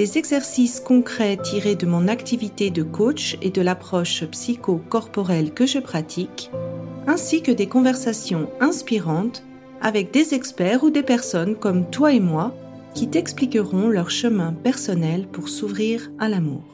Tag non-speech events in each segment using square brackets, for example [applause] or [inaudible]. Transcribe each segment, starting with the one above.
des exercices concrets tirés de mon activité de coach et de l'approche psycho-corporelle que je pratique, ainsi que des conversations inspirantes avec des experts ou des personnes comme toi et moi qui t'expliqueront leur chemin personnel pour s'ouvrir à l'amour.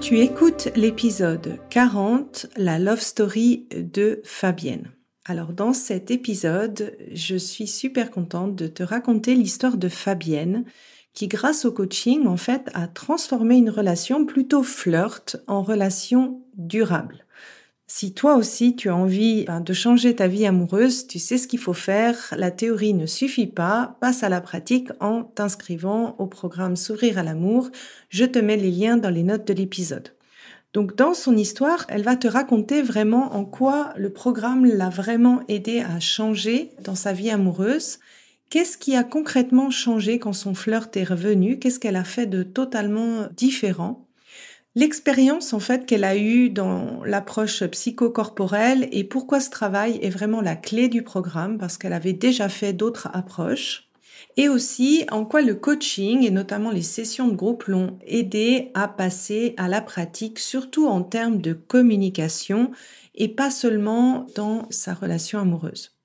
Tu écoutes l'épisode 40, la love story de Fabienne. Alors dans cet épisode, je suis super contente de te raconter l'histoire de Fabienne qui grâce au coaching en fait a transformé une relation plutôt flirt en relation durable. Si toi aussi tu as envie ben, de changer ta vie amoureuse, tu sais ce qu'il faut faire, la théorie ne suffit pas, passe à la pratique en t'inscrivant au programme S'ouvrir à l'amour. Je te mets les liens dans les notes de l'épisode. Donc dans son histoire, elle va te raconter vraiment en quoi le programme l'a vraiment aidé à changer dans sa vie amoureuse. Qu'est-ce qui a concrètement changé quand son flirt est revenu Qu'est-ce qu'elle a fait de totalement différent? L'expérience en fait qu'elle a eue dans l'approche psychocorporelle et pourquoi ce travail est vraiment la clé du programme parce qu'elle avait déjà fait d'autres approches et aussi en quoi le coaching et notamment les sessions de groupe l'ont aidé à passer à la pratique, surtout en termes de communication et pas seulement dans sa relation amoureuse.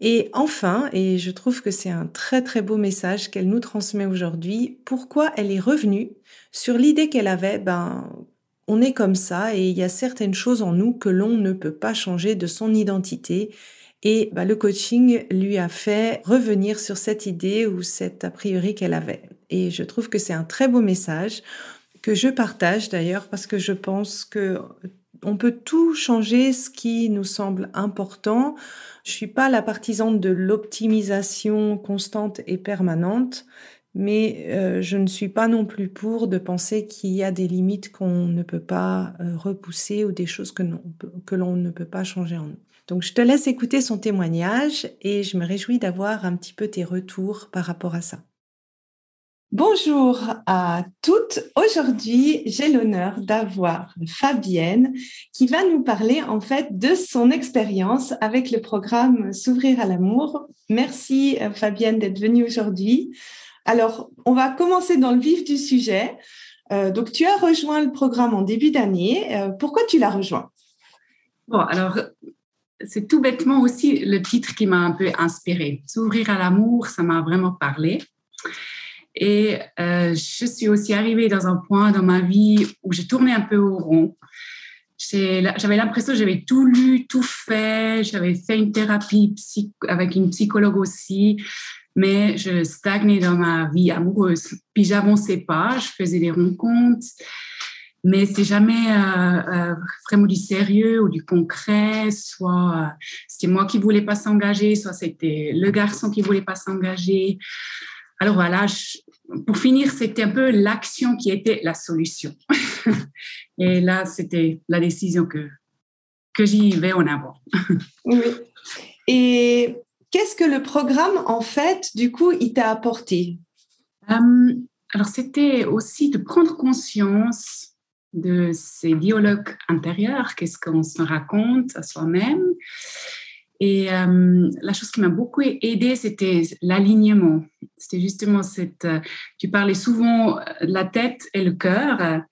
Et enfin, et je trouve que c'est un très très beau message qu'elle nous transmet aujourd'hui, pourquoi elle est revenue sur l'idée qu'elle avait, ben, on est comme ça et il y a certaines choses en nous que l'on ne peut pas changer de son identité et bah, le coaching lui a fait revenir sur cette idée ou cette a priori qu'elle avait. Et je trouve que c'est un très beau message que je partage d'ailleurs parce que je pense que on peut tout changer ce qui nous semble important. Je suis pas la partisane de l'optimisation constante et permanente, mais euh, je ne suis pas non plus pour de penser qu'il y a des limites qu'on ne peut pas euh, repousser ou des choses que l'on ne peut pas changer en nous. Donc je te laisse écouter son témoignage et je me réjouis d'avoir un petit peu tes retours par rapport à ça. Bonjour à toutes. Aujourd'hui, j'ai l'honneur d'avoir Fabienne qui va nous parler en fait de son expérience avec le programme S'ouvrir à l'amour. Merci euh, Fabienne d'être venue aujourd'hui. Alors, on va commencer dans le vif du sujet. Euh, donc, tu as rejoint le programme en début d'année. Euh, pourquoi tu l'as rejoint? Bon, alors, c'est tout bêtement aussi le titre qui m'a un peu inspiré. S'ouvrir à l'amour, ça m'a vraiment parlé. Et euh, je suis aussi arrivée dans un point dans ma vie où j'ai tourné un peu au rond. J'avais l'impression que j'avais tout lu, tout fait. J'avais fait une thérapie avec une psychologue aussi, mais je stagnais dans ma vie amoureuse. Puis j'avançais pas, je faisais des rencontres mais c'est jamais euh, euh, vraiment du sérieux ou du concret. Soit euh, c'était moi qui voulais pas s'engager, soit c'était le garçon qui voulait pas s'engager. Alors voilà, pour finir, c'était un peu l'action qui était la solution. [laughs] Et là, c'était la décision que que j'y vais en avant. oui. Et qu'est-ce que le programme, en fait, du coup, il t'a apporté? Alors, c'était aussi de prendre conscience de ces dialogues intérieurs, qu'est-ce qu'on se raconte à soi-même. Et euh, la chose qui m'a beaucoup aidé, c'était l'alignement. C'était justement cette. Euh, tu parlais souvent de la tête et le cœur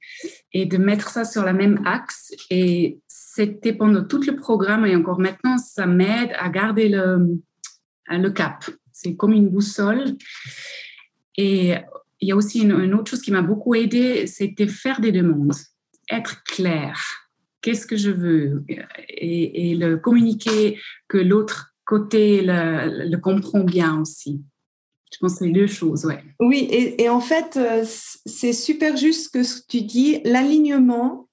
et de mettre ça sur la même axe. Et c'était pendant tout le programme et encore maintenant, ça m'aide à garder le, le cap. C'est comme une boussole. Et il y a aussi une, autre chose qui m'a beaucoup aidé, c'était faire des demandes, être clair. Qu'est-ce que je veux? Et, le communiquer que l'autre côté le, comprend bien aussi. Je pense que c'est les deux choses, ouais. Oui, et, en fait, euh, c'est super juste ce que tu dis. L'alignement,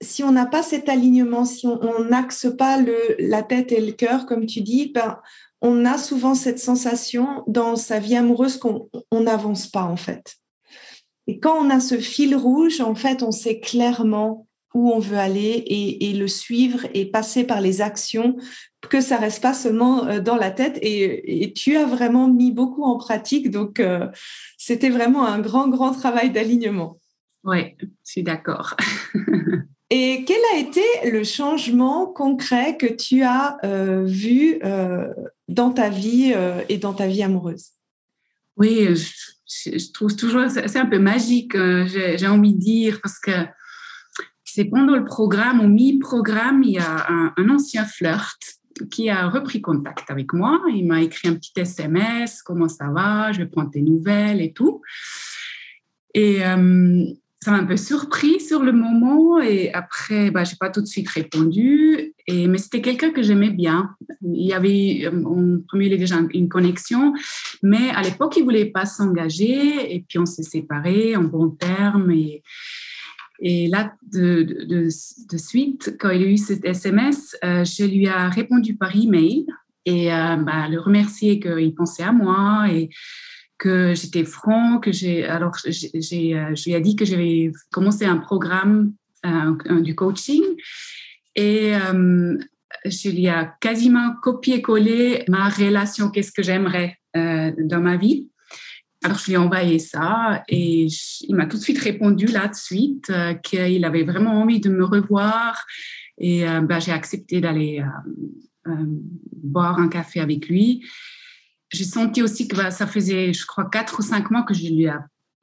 si on n'a pas cet alignement, si on n'axe pas le, la tête et le cœur, comme tu dis, ben, on a souvent cette sensation dans sa vie amoureuse qu'on n'avance pas en fait. Et quand on a ce fil rouge, en fait, on sait clairement où on veut aller et, le suivre et passer par les actions, que ça reste pas seulement euh, dans la tête. Et, tu as vraiment mis beaucoup en pratique, donc euh, c'était vraiment un grand, grand travail d'alignement. Oui, je suis d'accord. [laughs] et quel a été le changement concret que tu as euh, vu dans ta vie et dans ta vie amoureuse? Oui, je, trouve toujours, c'est un peu magique, j'ai envie de dire, parce que c'est pendant le programme, au mi-programme, il y a un, ancien flirt qui a repris contact avec moi. Il m'a écrit un petit SMS, comment ça va, je vais prendre tes nouvelles et tout. Et euh, ça m'a un peu surpris sur le moment et après, bah, je n'ai pas tout de suite répondu. Et, mais c'était quelqu'un que j'aimais bien. Il y avait, en premier lieu, déjà une connexion, mais à l'époque, il ne voulait pas s'engager et puis on s'est séparés en bons termes. Et, et là, de, de, suite, quand il a eu cet SMS, euh, je lui ai répondu par email et euh, bah, le remercier qu'il pensait à moi et que j'étais franc, que j'ai alors j'ai, euh, je lui ai dit que j'avais commencé un programme du coaching et je lui ai quasiment copié-collé ma relation, qu'est-ce que j'aimerais dans ma vie. Alors, je lui ai envoyé ça et il m'a tout de suite répondu là de suite euh, qu'il avait vraiment envie de me revoir et euh, ben, j'ai accepté d'aller euh, boire un café avec lui. J'ai senti aussi que bah, ça faisait, je crois, quatre ou cinq mois que je ne lui ai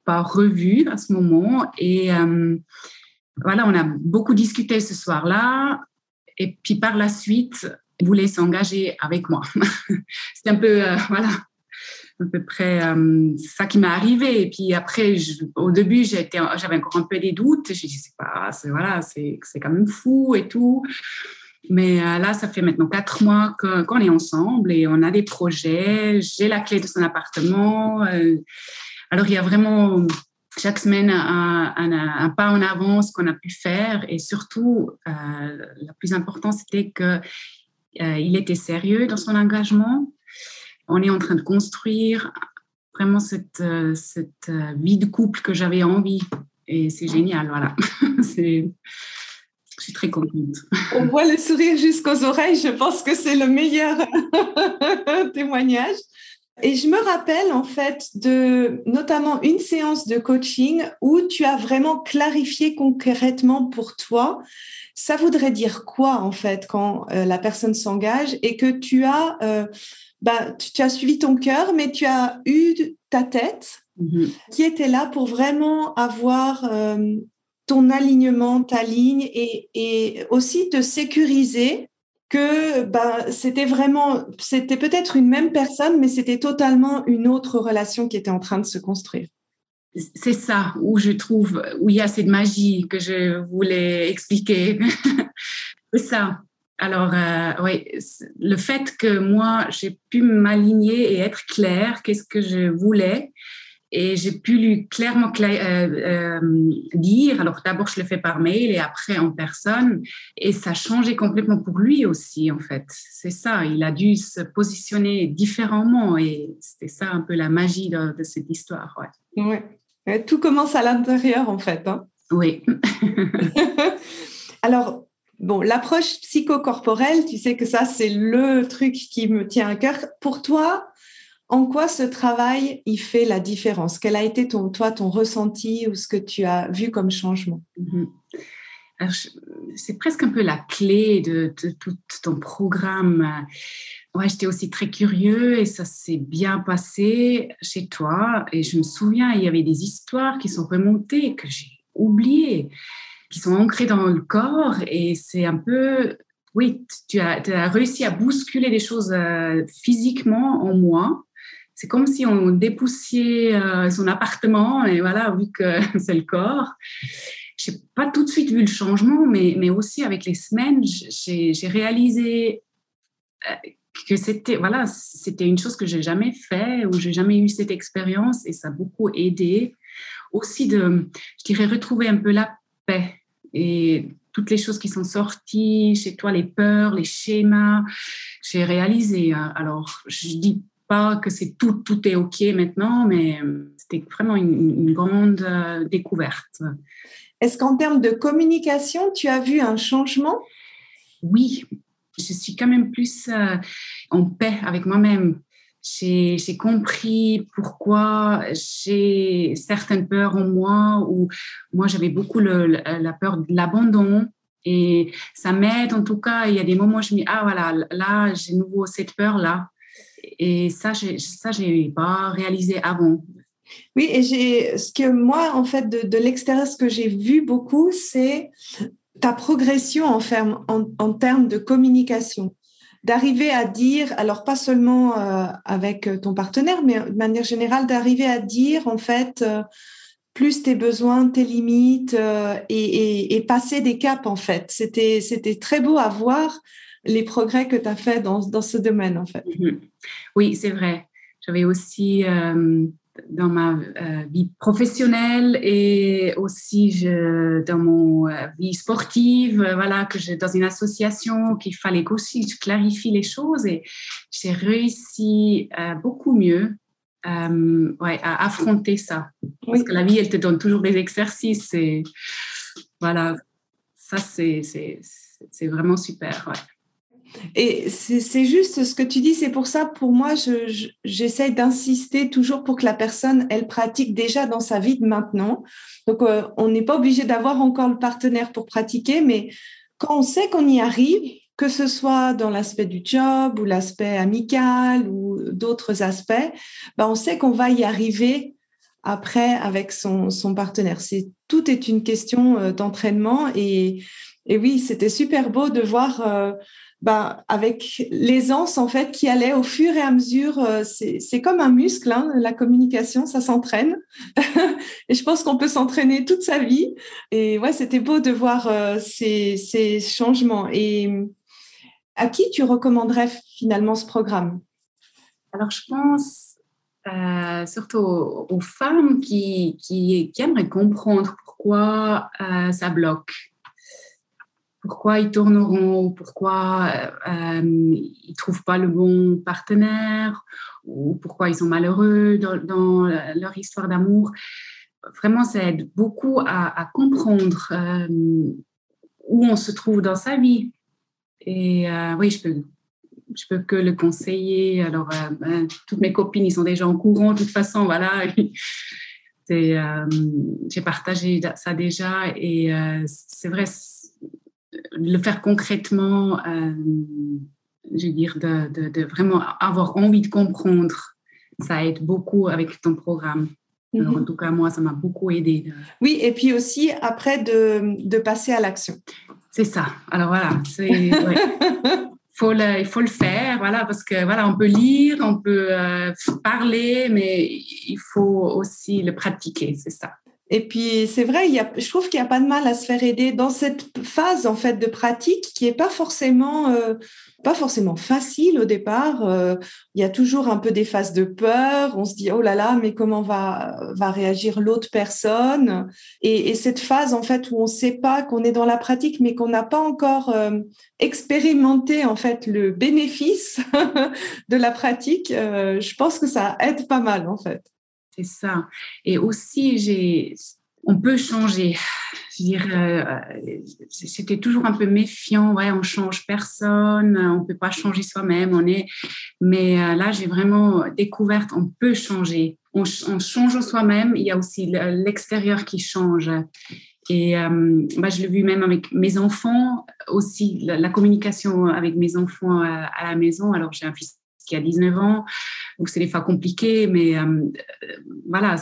pas revu à ce moment et voilà, on a beaucoup discuté ce soir-là et puis par la suite, il voulait s'engager avec moi. [laughs] C'était un peu, voilà, à peu près euh, ça qui m'est arrivé. Et puis après, au début, j'avais encore un peu des doutes. Je dis, c'est pas, voilà, c'est quand même fou et tout. Mais euh, là, ça fait maintenant quatre mois qu'on est ensemble et on a des projets. J'ai la clé de son appartement. Euh. alors, il y a vraiment chaque semaine un, pas en avance qu'on a pu faire. Et surtout, le plus important, c'était qu'il il était sérieux dans son engagement on est en train de construire vraiment cette, euh, cette euh, vie de couple que j'avais envie. Et c'est génial, voilà. [laughs] suis très contente. On voit le sourire jusqu'aux oreilles. Je pense que c'est le meilleur [laughs] témoignage. Et je me rappelle en fait de notamment une séance de coaching où tu as vraiment clarifié concrètement pour toi ça voudrait dire quoi en fait quand euh, la personne s'engage et que tu as bah, tu, as suivi ton cœur, mais tu as eu ta tête mhm. qui était là pour vraiment avoir euh, ton alignement, ta ligne et, aussi te sécuriser que bah, c'était vraiment, c'était peut-être une même personne, mais c'était totalement une autre relation qui était en train de se construire. C'est ça où je trouve, où il y a cette magie que je voulais expliquer. [laughs] C'est ça. Alors, euh, oui, le fait que moi, j'ai pu m'aligner et être claire, qu'est-ce que je voulais, et j'ai pu lui clairement euh, euh, dire, alors d'abord je le fais par mail et après en personne, et ça a changé complètement pour lui aussi, en fait. C'est ça, il a dû se positionner différemment, et c'était ça un peu la magie de, cette histoire. Ouais. ouais. Tout commence à l'intérieur, en fait. Hein. Oui. [laughs] [laughs] alors, Bon, l'approche psychocorporelle, tu sais que ça, c'est le truc qui me tient à cœur. Pour toi, en quoi ce travail, il fait la différence? Quel a été ton, toi, ton ressenti ou ce que tu as vu comme changement? Mhm. C'est presque un peu la clé de, tout ton programme. Ouais, j'étais aussi très curieux et ça s'est bien passé chez toi. Et je me souviens, il y avait des histoires qui sont remontées que j'ai oubliées qui sont ancrés dans le corps et c'est un peu, oui, tu as, réussi à bousculer des choses euh, physiquement en moi. C'est comme si on dépoussiait euh, son appartement et voilà, vu que [laughs] c'est le corps. Je n'ai pas tout de suite vu le changement, mais, mais aussi avec les semaines, j'ai réalisé euh, que c'était voilà, c'était une chose que j'ai jamais fait ou j'ai jamais eu cette expérience et ça a beaucoup aidé aussi de, je dirais, retrouver un peu la paix et toutes les choses qui sont sorties chez toi, les peurs, les schémas, j'ai réalisé. Hein. Alors, je dis pas que c'est tout, tout est OK maintenant, mais c'était vraiment une, grande euh, découverte. Est-ce qu'en termes de communication, tu as vu un changement? Oui, je suis quand même plus euh, en paix avec moi-même. J'ai compris pourquoi j'ai certaines peurs en moi, ou moi j'avais beaucoup la peur de l'abandon. Et ça m'aide en tout cas. Il y a des moments où je me dis, ah voilà, là j'ai nouveau cette peur-là. Et ça, ça, je n'ai pas réalisé avant. Oui, et j'ai ce que moi, en fait, de, de l'extérieur, ce que j'ai vu beaucoup, c'est ta progression en, en, en, termes de communication. D'arriver à dire, alors pas seulement euh, avec ton partenaire, mais de manière générale, d'arriver à dire, en fait, euh, plus tes besoins, tes limites euh, et, et, et, passer des caps, en fait. C'était, c'était très beau à voir les progrès que tu as fait dans, dans, ce domaine, en fait. Mm-hmm. Oui, c'est vrai. J'avais aussi dans ma euh, vie professionnelle et aussi je, dans mon euh, vie sportive, euh, voilà, que dans une association, qu'il fallait aussi je clarifie les choses et j'ai réussi beaucoup mieux ouais, à affronter ça. Parce que la vie, elle te donne toujours des exercices et voilà, ça c'est vraiment super. Ouais. Et c'est juste ce que tu dis, c'est pour ça, pour moi, j'essaie d'insister toujours pour que la personne, elle pratique déjà dans sa vie de maintenant. Donc, euh, on n'est pas obligé d'avoir encore le partenaire pour pratiquer, mais quand on sait qu'on y arrive, que ce soit dans l'aspect du job ou l'aspect amical ou d'autres aspects, ben on sait qu'on va y arriver après avec son, son partenaire. C'est tout est une question euh, d'entraînement et, et oui, c'était super beau de voir euh, bah, avec l'aisance en fait qui allait au fur et à mesure. Euh, c'est comme un muscle, hein, la communication, ça s'entraîne. [laughs] et je pense qu'on peut s'entraîner toute sa vie. Et ouais, c'était beau de voir euh, ces, ces, changements. Et à qui tu recommanderais finalement ce programme? Alors, je pense euh, surtout aux, femmes qui, qui, qui, aimeraient comprendre pourquoi ça bloque pourquoi ils tourneront, pourquoi euh, ils trouvent pas le bon partenaire, ou pourquoi ils sont malheureux dans, leur histoire d'amour. Vraiment, ça aide beaucoup à, comprendre euh, où on se trouve dans sa vie. Et euh, oui, je peux, je peux que le conseiller. Alors, ben, toutes mes copines, ils sont déjà en courant, de toute façon, voilà. [laughs] J'ai partagé ça déjà et c'est vrai, le faire concrètement, euh, je veux dire, de, vraiment avoir envie de comprendre, ça aide beaucoup avec ton programme. en mhm. tout cas, moi, ça m'a beaucoup aidé. Oui, et puis aussi après de, passer à l'action. C'est ça. Alors voilà, c'est. [laughs] faut il faut le faire, voilà, parce que voilà, on peut lire, on peut euh, parler, mais il faut aussi le pratiquer, c'est ça. Et puis, c'est vrai, il y a, je trouve qu'il n'y a pas de mal à se faire aider dans cette phase, en fait, de pratique qui est pas forcément, euh, pas forcément facile au départ. Euh, il y a toujours un peu des phases de peur. On se dit, oh là là, mais comment va, va réagir l'autre personne? Et, et, cette phase, en fait, où on ne sait pas qu'on est dans la pratique, mais qu'on n'a pas encore euh, expérimenté, en fait, le bénéfice [laughs] de la pratique, je pense que ça aide pas mal, en fait. C'est ça. Et aussi, j'ai, on peut changer. Je dirais, euh, c'était toujours un peu méfiant. Ouais, on change personne, on peut pas changer soi-même. On est, mais euh, là, j'ai vraiment découvert, on peut changer. On, change soi-même. Il y a aussi l'extérieur qui change. Et euh, bah, je l'ai vu même avec mes enfants aussi, la, la communication avec mes enfants à la maison. Alors, j'ai un fils qui a 19 ans, donc c'est des fois compliqué, mais euh, voilà,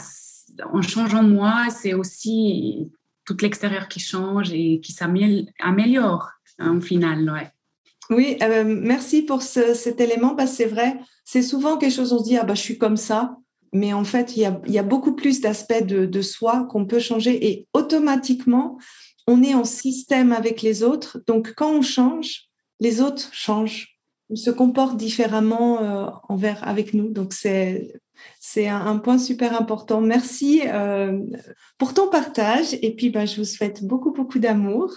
en changeant moi, c'est aussi tout l'extérieur qui change et qui s'améliore hein, final. Ouais. Oui, euh, merci pour cet élément parce que c'est vrai, c'est souvent quelque chose, on se dit, ah bah, je suis comme ça, mais en fait, il y a, beaucoup plus d'aspects de, soi qu'on peut changer et automatiquement, on est en système avec les autres. Donc, quand on change, les autres changent se comportent différemment euh, envers avec nous. Donc c'est C'est un, point super important. Merci euh, pour ton partage. Et puis, ben, je vous souhaite beaucoup, beaucoup d'amour.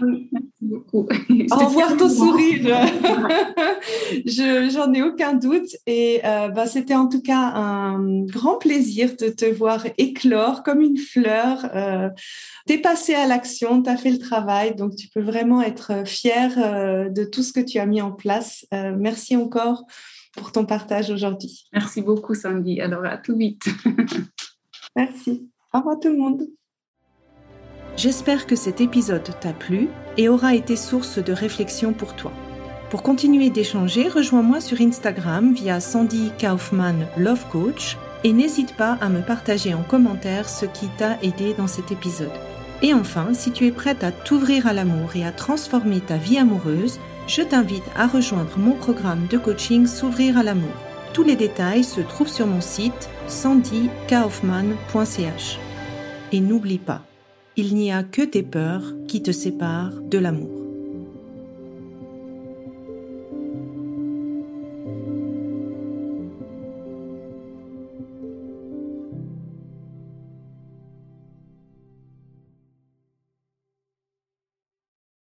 Oui, merci beaucoup. [laughs] Au revoir ton sourire. [laughs] [laughs] J'en ai aucun doute. Et euh, ben, c'était en tout cas un grand plaisir de te voir éclore comme une fleur. Euh, T'es passé à l'action, tu as fait le travail. Donc, tu peux vraiment être fier euh, de tout ce que tu as mis en place. Merci encore pour ton partage aujourd'hui. Merci beaucoup, Sandy. Alors, à tout vite. [laughs] Merci. Au revoir tout le monde. J'espère que cet épisode t'a plu et aura été source de réflexion pour toi. Pour continuer d'échanger, rejoins-moi sur Instagram via Sandy Kaufman Love Coach et n'hésite pas à me partager en commentaire ce qui t'a aidé dans cet épisode. Et enfin, si tu es prête à t'ouvrir à l'amour et à transformer ta vie amoureuse, je t'invite à rejoindre mon programme de coaching S'ouvrir à l'amour. Tous les détails se trouvent sur mon site sandykaufman.ch. Et n'oublie pas, il n'y a que tes peurs qui te séparent de l'amour.